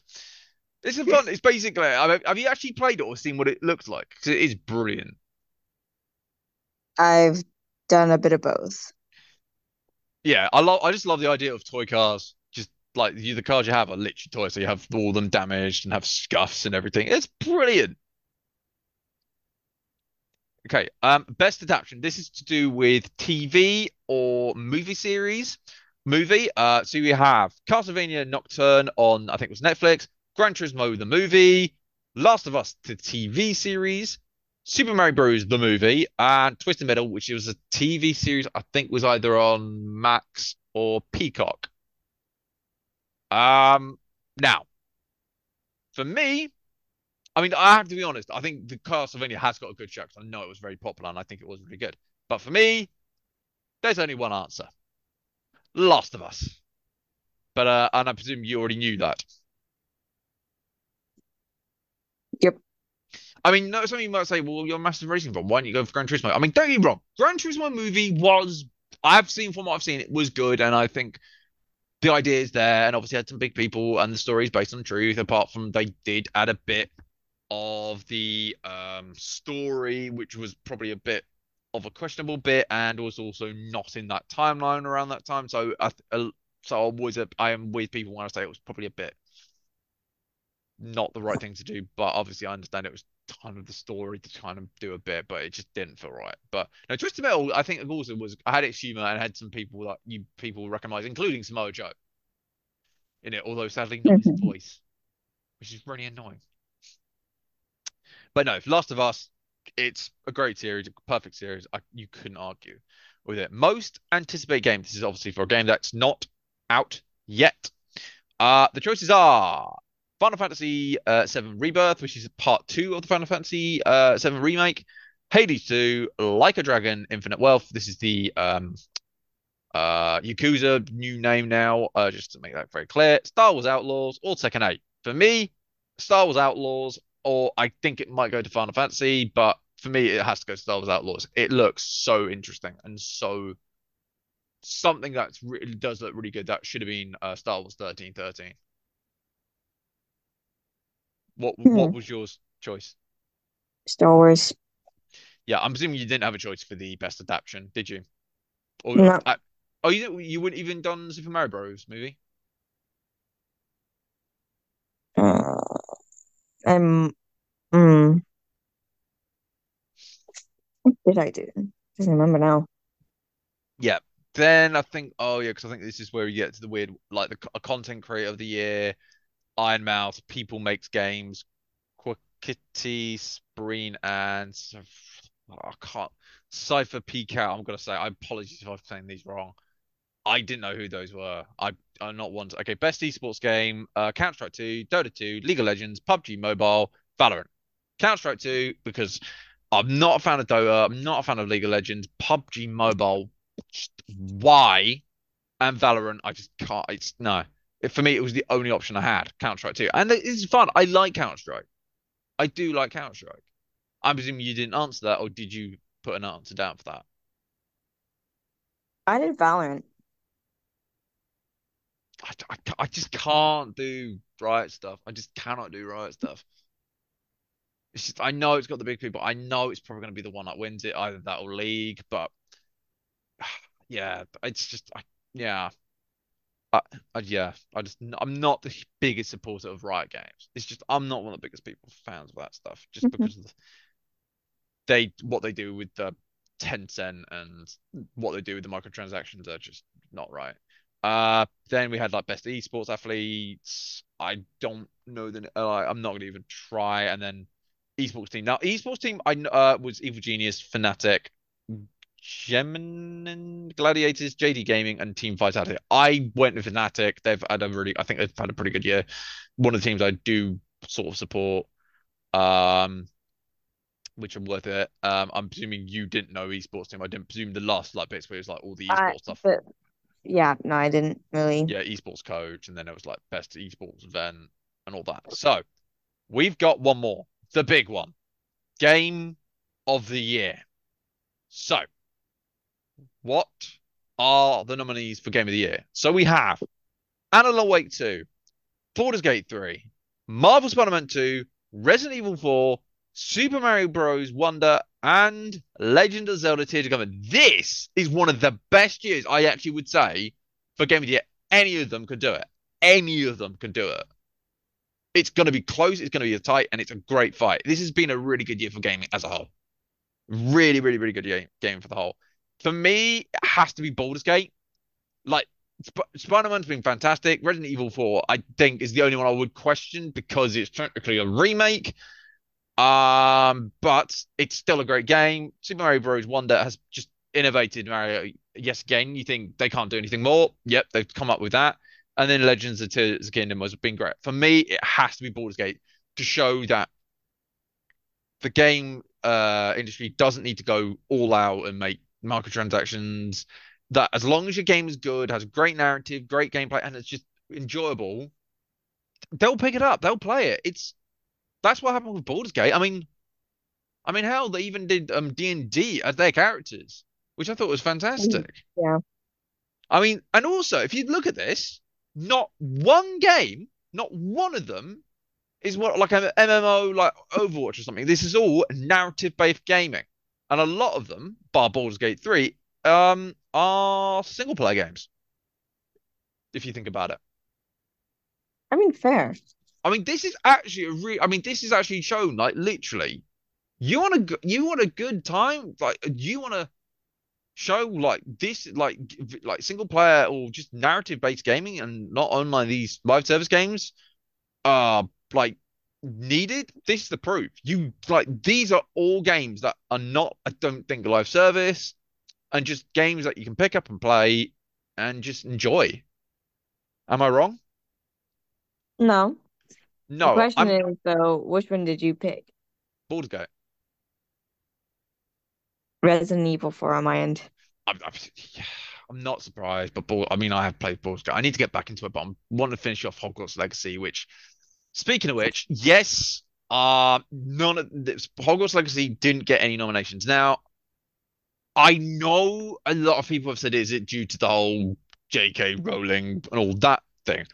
This is <laughs> fun. It's basically. Have you actually played it or seen what it looks like? Because it is brilliant. I've done a bit of both. Yeah, I love. I just love the idea of toy cars. Just like you, the cars you have are literally toys, so you have all them damaged and have scuffs and everything. It's brilliant. Okay, um, best adaptation. This is to do with TV or movie series. Movie. Uh, so we have Castlevania Nocturne on I think it was Netflix. Gran Turismo the movie, Last of Us the TV series, Super Mario Bros. the movie, and Twisted Metal, which was a TV series I think was either on Max or Peacock. Um, now, for me, I mean, I have to be honest. I think the Castlevania has got a good show because I know it was very popular and I think it was really good. But for me, there's only one answer: Last of Us. But uh, and I presume you already knew that. Yep. I mean, no, some of you might say, well, you're a massive racing fan. Why don't you go for Gran Turismo? I mean, don't get me wrong. Gran Turismo movie was, I've seen from what I've seen, it was good. And I think the idea is there. And obviously had some big people and the story is based on truth, apart from they did add a bit of the um, story, which was probably a bit of a questionable bit and was also not in that timeline around that time. So, I, uh, so I was, a, I am with people when I say it was probably a bit not the right thing to do. But obviously, I understand it was kind of the story to kind of do a bit, but it just didn't feel right. But no, Twisted Metal, I think also was I had its humor and had some people that you people recognize, including Samoa Joe in it, although sadly not his Mhm. voice, which is really annoying. But no, Last of Us, it's a great series, a perfect series. I, you couldn't argue with it. Most anticipated game. This is obviously for a game that's not out yet. Uh, the choices are Final Fantasy uh, VII Rebirth, which is part two of the Final Fantasy uh, VII remake. Hades 2, Like a Dragon, Infinite Wealth. This is the um, uh, Yakuza new name now, uh, just to make that very clear. Star Wars Outlaws or Tekken 8. For me, Star Wars Outlaws, or I think it might go to Final Fantasy, but for me, it has to go to Star Wars Outlaws. It looks so interesting and so something that does look really good. That should have been uh, Star Wars 1313. What what Hmm. was yours choice? Star Wars. Yeah, I'm assuming you didn't have a choice for the best adaptation, did you? Or No. uh, oh, you you wouldn't even done Super Mario Bros. movie? Uh, I'm. Mm, what did I do? I don't remember now. Yeah. Then I think, oh yeah, because I think this is where you get to the weird, like the a content creator of the year, Ironmouse, People Makes Games, Quackity, Spreen, and oh, I can't Cypher PK. I'm gonna say, I apologize if I'm saying these wrong. I didn't know who those were. I I'm not one. To, okay, best esports game: uh, Counter Strike 2, Dota 2, League of Legends, PUBG Mobile, Valorant. Counter Strike 2 because I'm not a fan of Dota. I'm not a fan of League of Legends. PUBG Mobile, why? And Valorant, I just can't. It's no. For me, it was the only option I had. Counter Strike 2, and it's fun. I like Counter Strike. I do like Counter Strike. I'm presuming you didn't answer that, or did you put an answer down for that? I did Valorant. I, I, I just can't do Riot stuff. I just cannot do Riot stuff. It's just I know it's got the big people. I know it's probably going to be the one that wins it, either that or League. But <sighs> yeah, it's just I, yeah, I, I, yeah. I just I'm not the biggest supporter of Riot games. It's just I'm not one of the biggest people fans of that stuff, just Mhm. because of the, they what they do with the Tencent and what they do with the microtransactions are just not right. Uh, then we had like best esports athletes. I don't know the. Uh, I'm not gonna even try. And then esports team. Now esports team, I uh was Evil Genius, Fnatic, Gaimin Gladiators, JD Gaming, and Team Vitality. I went with Fnatic. They've had a really, I think they've had a pretty good year. One of the teams I do sort of support. Um, which I'm worth it. Um, I'm presuming you didn't know esports team. I didn't presume the last like bits where it was like all the esports Uh, stuff. but yeah, no, I didn't really. Yeah, esports coach, and then it was like best esports event and all that. So we've got one more, the big one, game of the year. So what are the nominees for game of the year? So we have Alan Wake 2, Baldur's Gate 3, Marvel Spider-Man 2, Resident Evil 4, Super Mario Bros. Wonder, and Legend of Zelda Tears of Heaven. This is one of the best years, I actually would say, for Game of the Year. Any of them could do it. Any of them can do it. It's going to be close, it's going to be tight, and it's a great fight. This has been a really good year for gaming as a whole. Really, really, really good game, game for the whole. For me, it has to be Baldur's Gate. Like, Sp- Spider-Man's been fantastic. Resident Evil 4, I think, is the only one I would question because it's technically a remake. Um, but it's still a great game. Super Mario Bros. Wonder has just innovated Mario. Yes, again, you think they can't do anything more. Yep, they've come up with that. And then Legends of Tears Kingdom has been great. For me, it has to be Baldur's Gate to show that the game uh industry doesn't need to go all out and make microtransactions. That as long as your game is good, has great narrative, great gameplay, and it's just enjoyable, they'll pick it up. They'll play it. It's that's what happened with Baldur's Gate. I mean, I mean, hell, they even did um D and D as their characters, which I thought was fantastic. Yeah. I mean, and also if you look at this, not one game, not one of them is what like an MMO like Overwatch or something. This is all narrative-based gaming, and a lot of them, bar Baldur's Gate 3, um, are single-player games. If you think about it. I mean, fair. I mean, this is actually a real. I mean, this is actually shown like literally. You want a you want a good time, like you want to show like this, like like single player or just narrative based gaming, and not online these live service games are like needed. This is the proof. You like these are all games that are not, I don't think, live service, and just games that you can pick up and play and just enjoy. Am I wrong? No. The No, question I'm is though, which one did you pick? Baldur's Gate. Resident Evil 4 on my end. I'm, I'm, yeah, I'm not surprised, but Ball, I mean, I have played Baldur's Gate. I need to get back into it, but I want to finish off Hogwarts Legacy. Which, speaking of which, yes, uh, none of this, Hogwarts Legacy didn't get any nominations. Now, I know a lot of people have said, is it due to the whole J.K. Rowling and all that thing?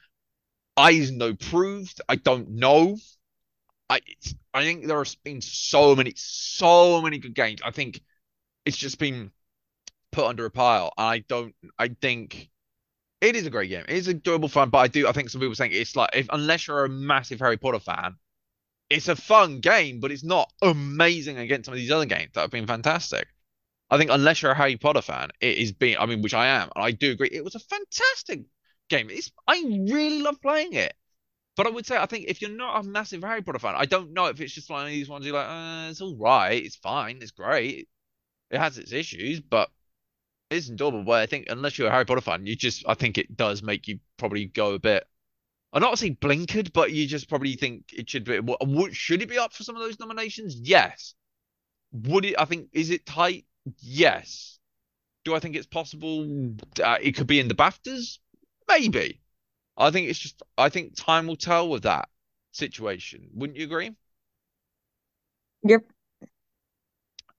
I no proved. I don't know. I I think there has been so many, so many good games. I think it's just been put under a pile. And I don't. I think it is a great game. It is enjoyable fun, but I do. I think some people think it's like if unless you're a massive Harry Potter fan, it's a fun game, but it's not amazing against some of these other games that have been fantastic. I think unless you're a Harry Potter fan, it is being. I mean, which I am, and I do agree. It was a fantastic game. It's. I really love playing it. But I would say, I think if you're not a massive Harry Potter fan, I don't know if it's just one of these ones you're like, uh, it's all right, it's fine, it's great. It has its issues, but it's enjoyable. But I think unless you're a Harry Potter fan, you just, I think it does make you probably go a bit. I'm not saying blinkered, but you just probably think it should be. What should it be up for some of those nominations? Yes. Would it? I think is it tight? Yes. Do I think it's possible? Uh, it could be in the BAFTAs? Maybe. I think it's just. I think time will tell with that situation. Wouldn't you agree? Yep.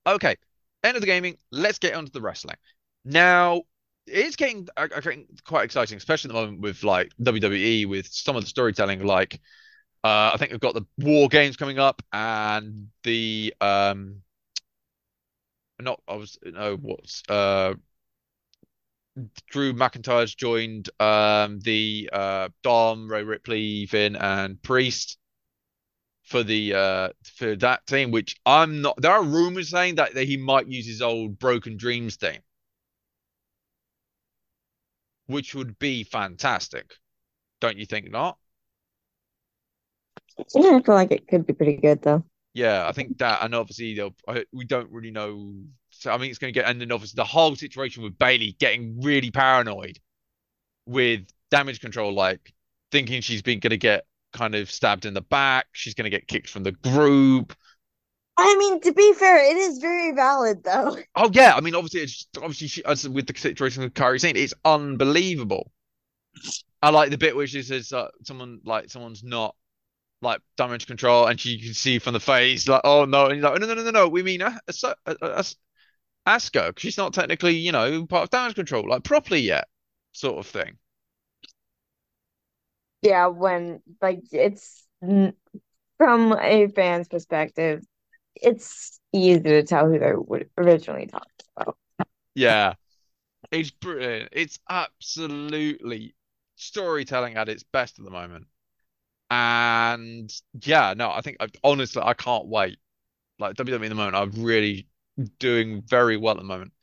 Okay. End of the gaming. Let's get onto the wrestling. Now, it's getting I, I think quite exciting, especially at the moment with like WWE with some of the storytelling. Like, uh, I think we've got the War Games coming up and the um, not I was no what's uh, Drew McIntyre's joined um the uh Dom, Rhea Ripley, Finn, and Priest for the uh for that team, which I'm not. There are rumors saying that, that he might use his old Broken Dreams thing, which would be fantastic. Don't you think not? Yeah, I feel like it could be pretty good though. Yeah, I think that, and obviously they'll, we don't really know. So I mean, it's going to get, and then obviously the whole situation with Bayley getting really paranoid with damage control, like thinking she's been going to get kind of stabbed in the back, she's going to get kicked from the group. I mean, to be fair, it is very valid though. <laughs> Oh yeah, I mean, obviously, it's obviously she, as with the situation with Kairi Sane, it's unbelievable. I like the bit where she says uh, someone like someone's not like damage control, and she can see from the face like, oh no, and he's like, no, no, no, no, no, we mean As- As- As- Asuka, because she's not technically, you know, part of damage control like properly yet, sort of thing. Yeah, when like it's n- from a fan's perspective, it's easy to tell who they would originally talked about. Yeah, it's brilliant. It's absolutely storytelling at its best at the moment. And yeah, no, I think honestly I can't wait. Like WWE at the moment, I'm really doing very well at the moment.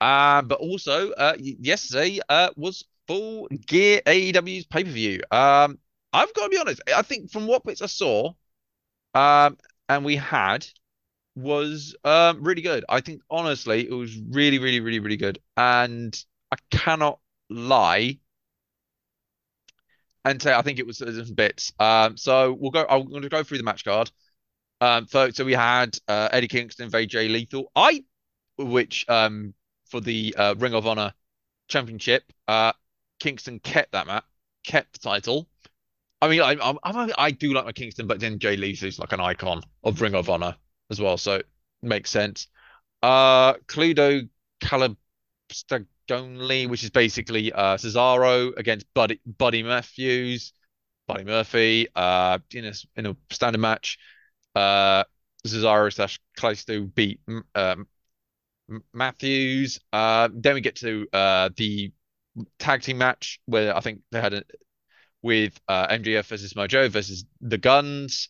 Uh, but also, uh, yesterday uh was Full Gear AEW's pay-per-view. Um, I've got to be honest. I think from what bits I saw, um, and we had was um really good. I think honestly, it was really, really, really, really good. And I cannot lie and say I think it was different bits. Um, so we'll go. I'm going to go through the match card. Um, so so we had uh, Eddie Kingston, v Jay Lethal. I, which um for the uh, Ring of Honor Championship, uh, Kingston kept that match, kept the title. I mean, I, I'm I do like my Kingston, but then Jay Lethal's like an icon of Ring of Honor as well, so makes sense. Uh, Claudio Castagnoli, which is basically uh Cesaro against Buddy Buddy Matthews, Buddy Murphy, uh, in a in a standard match. Uh, Cesaro slash Kalisto beat um, Matthews. Uh, then we get to uh the tag team match where I think they had it with uh, MJF versus Mojo versus the Guns,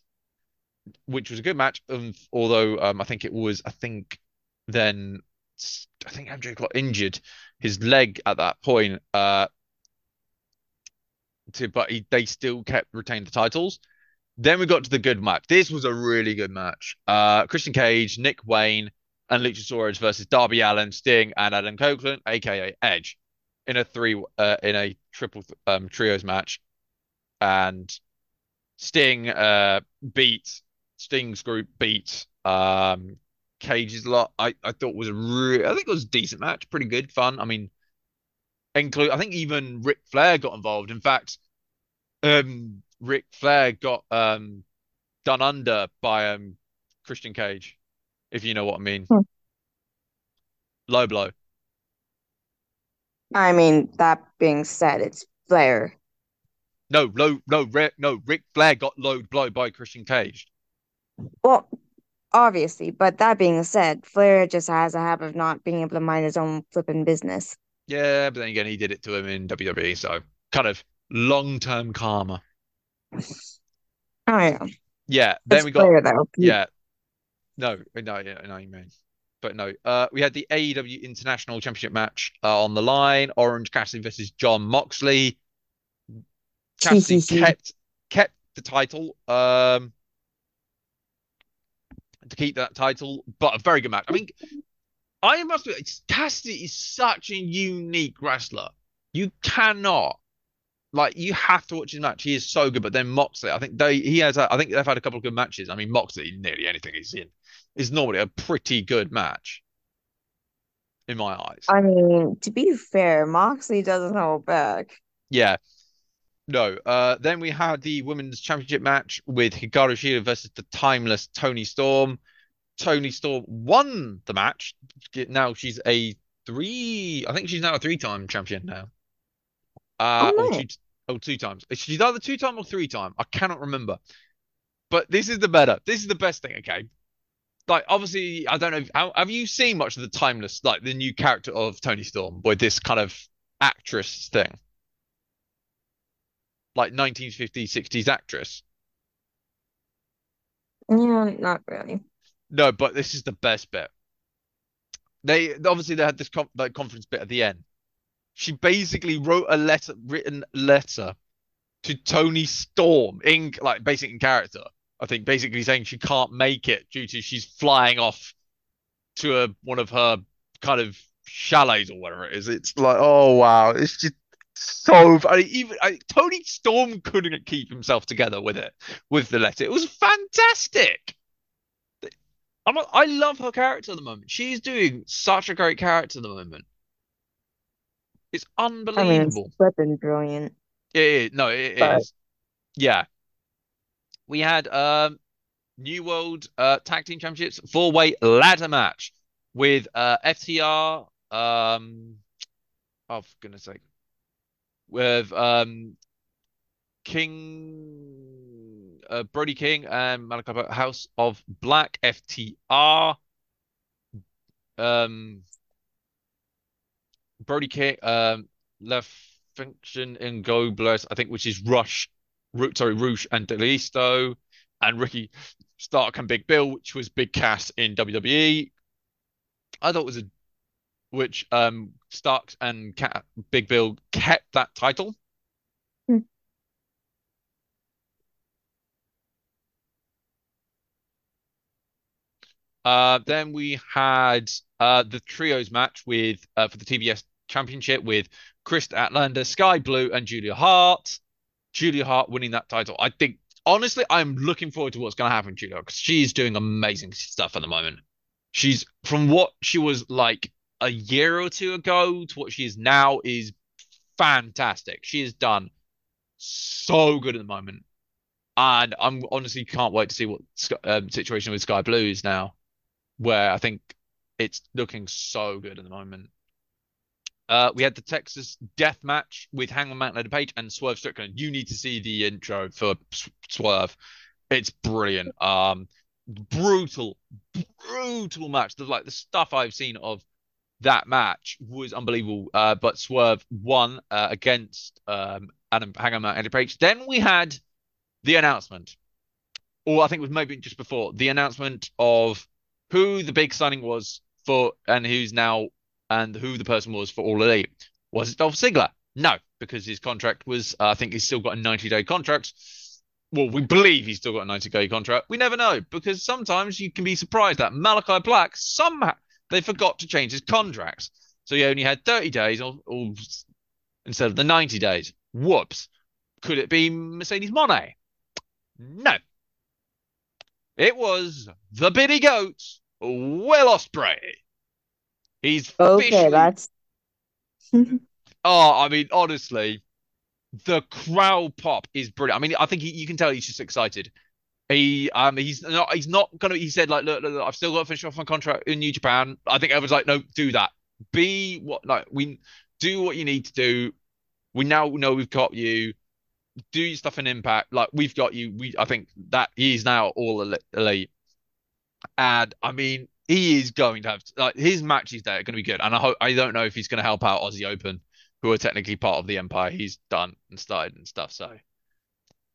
which was a good match. Um, although um, I think it was, I think then I think MJF got injured, his leg at that point. Uh, to but he, they still kept retained the titles. Then we got to the good match. This was a really good match. Uh, Christian Cage, Nick Wayne, and Luchasaurus versus Darby Allin, Sting, and Adam Copeland, aka Edge, in a three uh, in a triple um, trios match. And Sting uh beat Sting's group beat um Cage's lot. I I thought was a really I think it was a decent match, pretty good, fun. I mean, include I think even Ric Flair got involved. In fact, um Ric Flair got um done under by um Christian Cage, if you know what I mean. Hmm. Low blow. I mean, that being said, it's Flair. No, low, no, Rick, no. Ric Flair got low blow by Christian Cage. Well, obviously, but that being said, Flair just has a habit of not being able to mind his own flipping business. Yeah, but then again, he did it to him in WWE, so kind of long-term karma. <sighs> Oh yeah, Yeah, then it's we got Flair though. yeah, no, no, yeah, I know you mean, but no, uh, we had the AEW International Championship match uh, on the line: Orange Cassidy versus Jon Moxley. Cassidy kept kept the title, um, to keep that title, but a very good match. I mean, I must admit, it's- Cassidy is such a unique wrestler. You cannot. Like you have to watch his match. He is so good. But then Moxley, I think they he has. I think they've had a couple of good matches. I mean, Moxley, nearly anything he's in, is normally a pretty good match, in my eyes. I mean, to be fair, Moxley doesn't hold back. Yeah. No. Uh, then we had the women's championship match with Hikaru Shida versus the timeless Toni Storm. Toni Storm won the match. Now she's a three. I think she's now a three-time champion now. Uh, Oh, or nice. two, oh, two times. She's either two-time or three-time. I cannot remember. But this is the better. This is the best thing. Okay. Like obviously, I don't know. How, have you seen much of the timeless, like the new character of Toni Storm, with this kind of actress thing? Like 1950s, 60s actress. Yeah, not really. No, but this is the best bit. They obviously they had this com like conference bit at the end. She basically wrote a letter, written letter to Toni Storm in like basic in character. I think basically saying she can't make it due to she's flying off to a, one of her kind of chalets or whatever it is. It's like, oh wow, it's just so I mean, even I, Toni Storm couldn't keep himself together with it with the letter. It was fantastic. I'm I love her character at the moment. She's doing such a great character at the moment. It's unbelievable. I mean, it's unbelievable. flipping brilliant, It is. No, it but is. Yeah. We had um New World uh Tag Team Championships four-way ladder match with uh FTR um oh for goodness sake with um King uh, Brody King and Malakai House of Black FTR um Brody King um Left Function and Go Bless I think which is Rush Ru sorry Roosh and Delisto. And Ricky Stark and Big Bill which was Big Cass in WWE I thought it was a which um Starks and Cat Big Bill kept that title Uh, then we had uh, the trios match with uh, for the TBS Championship with Kris Statlander, Skye Blue, and Julia Hart. Julia Hart winning that title. I think honestly, I'm looking forward to what's going to happen, Julia, because she's doing amazing stuff at the moment. She's from what she was like a year or two ago to what she is now is fantastic. She has done so good at the moment, and I'm honestly can't wait to see what um, situation with Skye Blue is now where I think it's looking so good at the moment. Uh, we had the Texas Death Match with Hangman Matt Page and Swerve Strickland. You need to see the intro for Swerve. It's brilliant. Um, brutal, brutal match. The like the stuff I've seen of that match was unbelievable. Uh, but Swerve won uh, against um Adam Hangman Leather Page. Then we had the announcement, or I think it was maybe just before the announcement of who the big signing was for and who's now and who the person was for All Elite. Was it Dolph Ziggler? No, because his contract was, uh, I think he's still got a 90 day contract. Well, we believe he's still got a 90 day contract. We never know because sometimes you can be surprised that Malakai Black somehow they forgot to change his contracts. So he only had 30 days or, or instead of the 90 days. Whoops. Could it be Mercedes Moné? No. It was the Biddy Goat, Will Ospreay. He's okay, officially. that's Oh, <laughs> I mean, honestly, the crowd pop is brilliant. I mean, I think he, you can tell he's just excited. He um he's not he's not gonna he said like look, look, look I've still got to finish off my contract in New Japan. I think everyone's like no do that. Be what like we do what you need to do. We now know we've got you. Do your stuff in Impact. Like we've got you. We I think that he's now all elite. And I mean, he is going to have like his matches there are going to be good. And I hope I don't know if he's going to help out Aussie Open, who are technically part of the Empire. He's done and started and stuff. So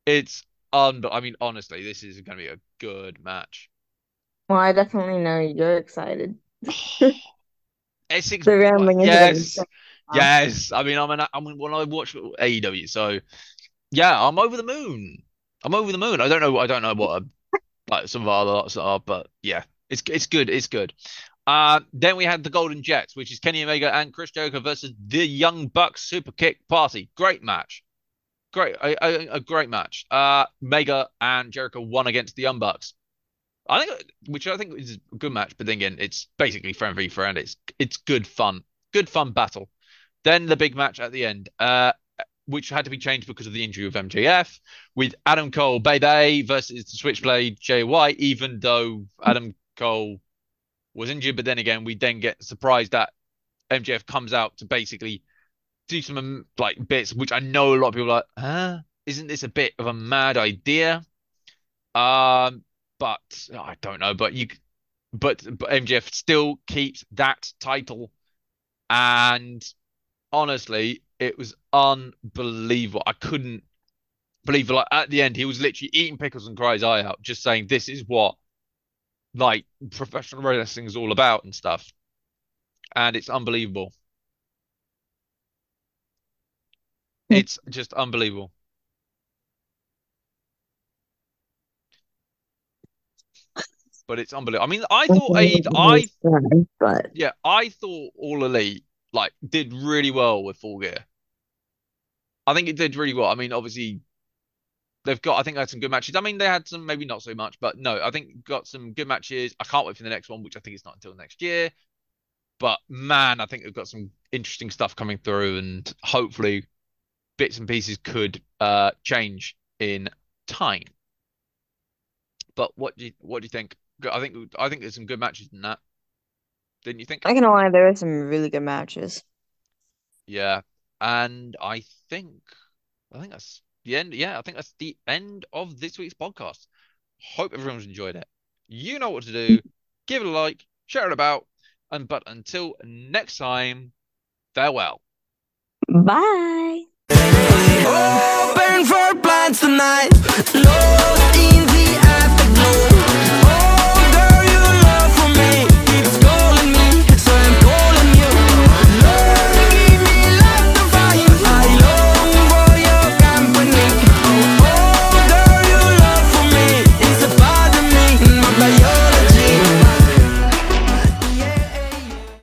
it's um, but I mean, honestly, this is going to be a good match. well, I definitely know you're excited. <sighs> Essex, rambling yes, yes. I mean, I'm an I'm when I watch AEW, so yeah, I'm over the moon. I'm over the moon. I don't know. I don't know what uh, like some of our other lots are, but yeah, it's it's good. It's good. Uh, then we had the Golden Jets, which is Kenny Omega and Chris Jericho versus the Young Bucks Super Kick Party. Great match. Great, a, a, great match. Uh, Mega and Jericho won against the Young Bucks. I think, which I think is a good match, but then again, it's basically friend v friend. It's it's good fun, good fun battle. Then the big match at the end, uh, which had to be changed because of the injury of MJF, with Adam Cole, Bay versus the Switchblade Jay White. Even though Adam Cole was injured, but then again, we then get surprised that MJF comes out to basically do some like bits, which I know a lot of people like, huh? Isn't this a bit of a mad idea? Um, but I don't know. But you, but, but MJF still keeps that title, and honestly, it was unbelievable. I couldn't believe like at the end he was literally eating pickles and cry his eye out, just saying this is what like professional wrestling is all about and stuff. And it's unbelievable. It's just unbelievable. But it's unbelievable. I mean, I thought I, I but yeah, I thought All Elite like did really well with Full Gear. I think it did really well. I mean, obviously they've got I think they had some good matches. I mean, they had some maybe not so much, but no, I think got some good matches. I can't wait for the next one, which I think is not until next year. But man, I think they've got some interesting stuff coming through, and hopefully bits and pieces could uh change in time. But what do you what do you think? I think I think there's some good matches in that. Didn't you think? I can lie, there are some really good matches. Yeah. And I think I think that's the end. Yeah, I think that's the end of this week's podcast. Hope everyone's enjoyed it. You know what to do. Give it a like, share it about, and but until next time, farewell. Bye. Open for plans tonight. No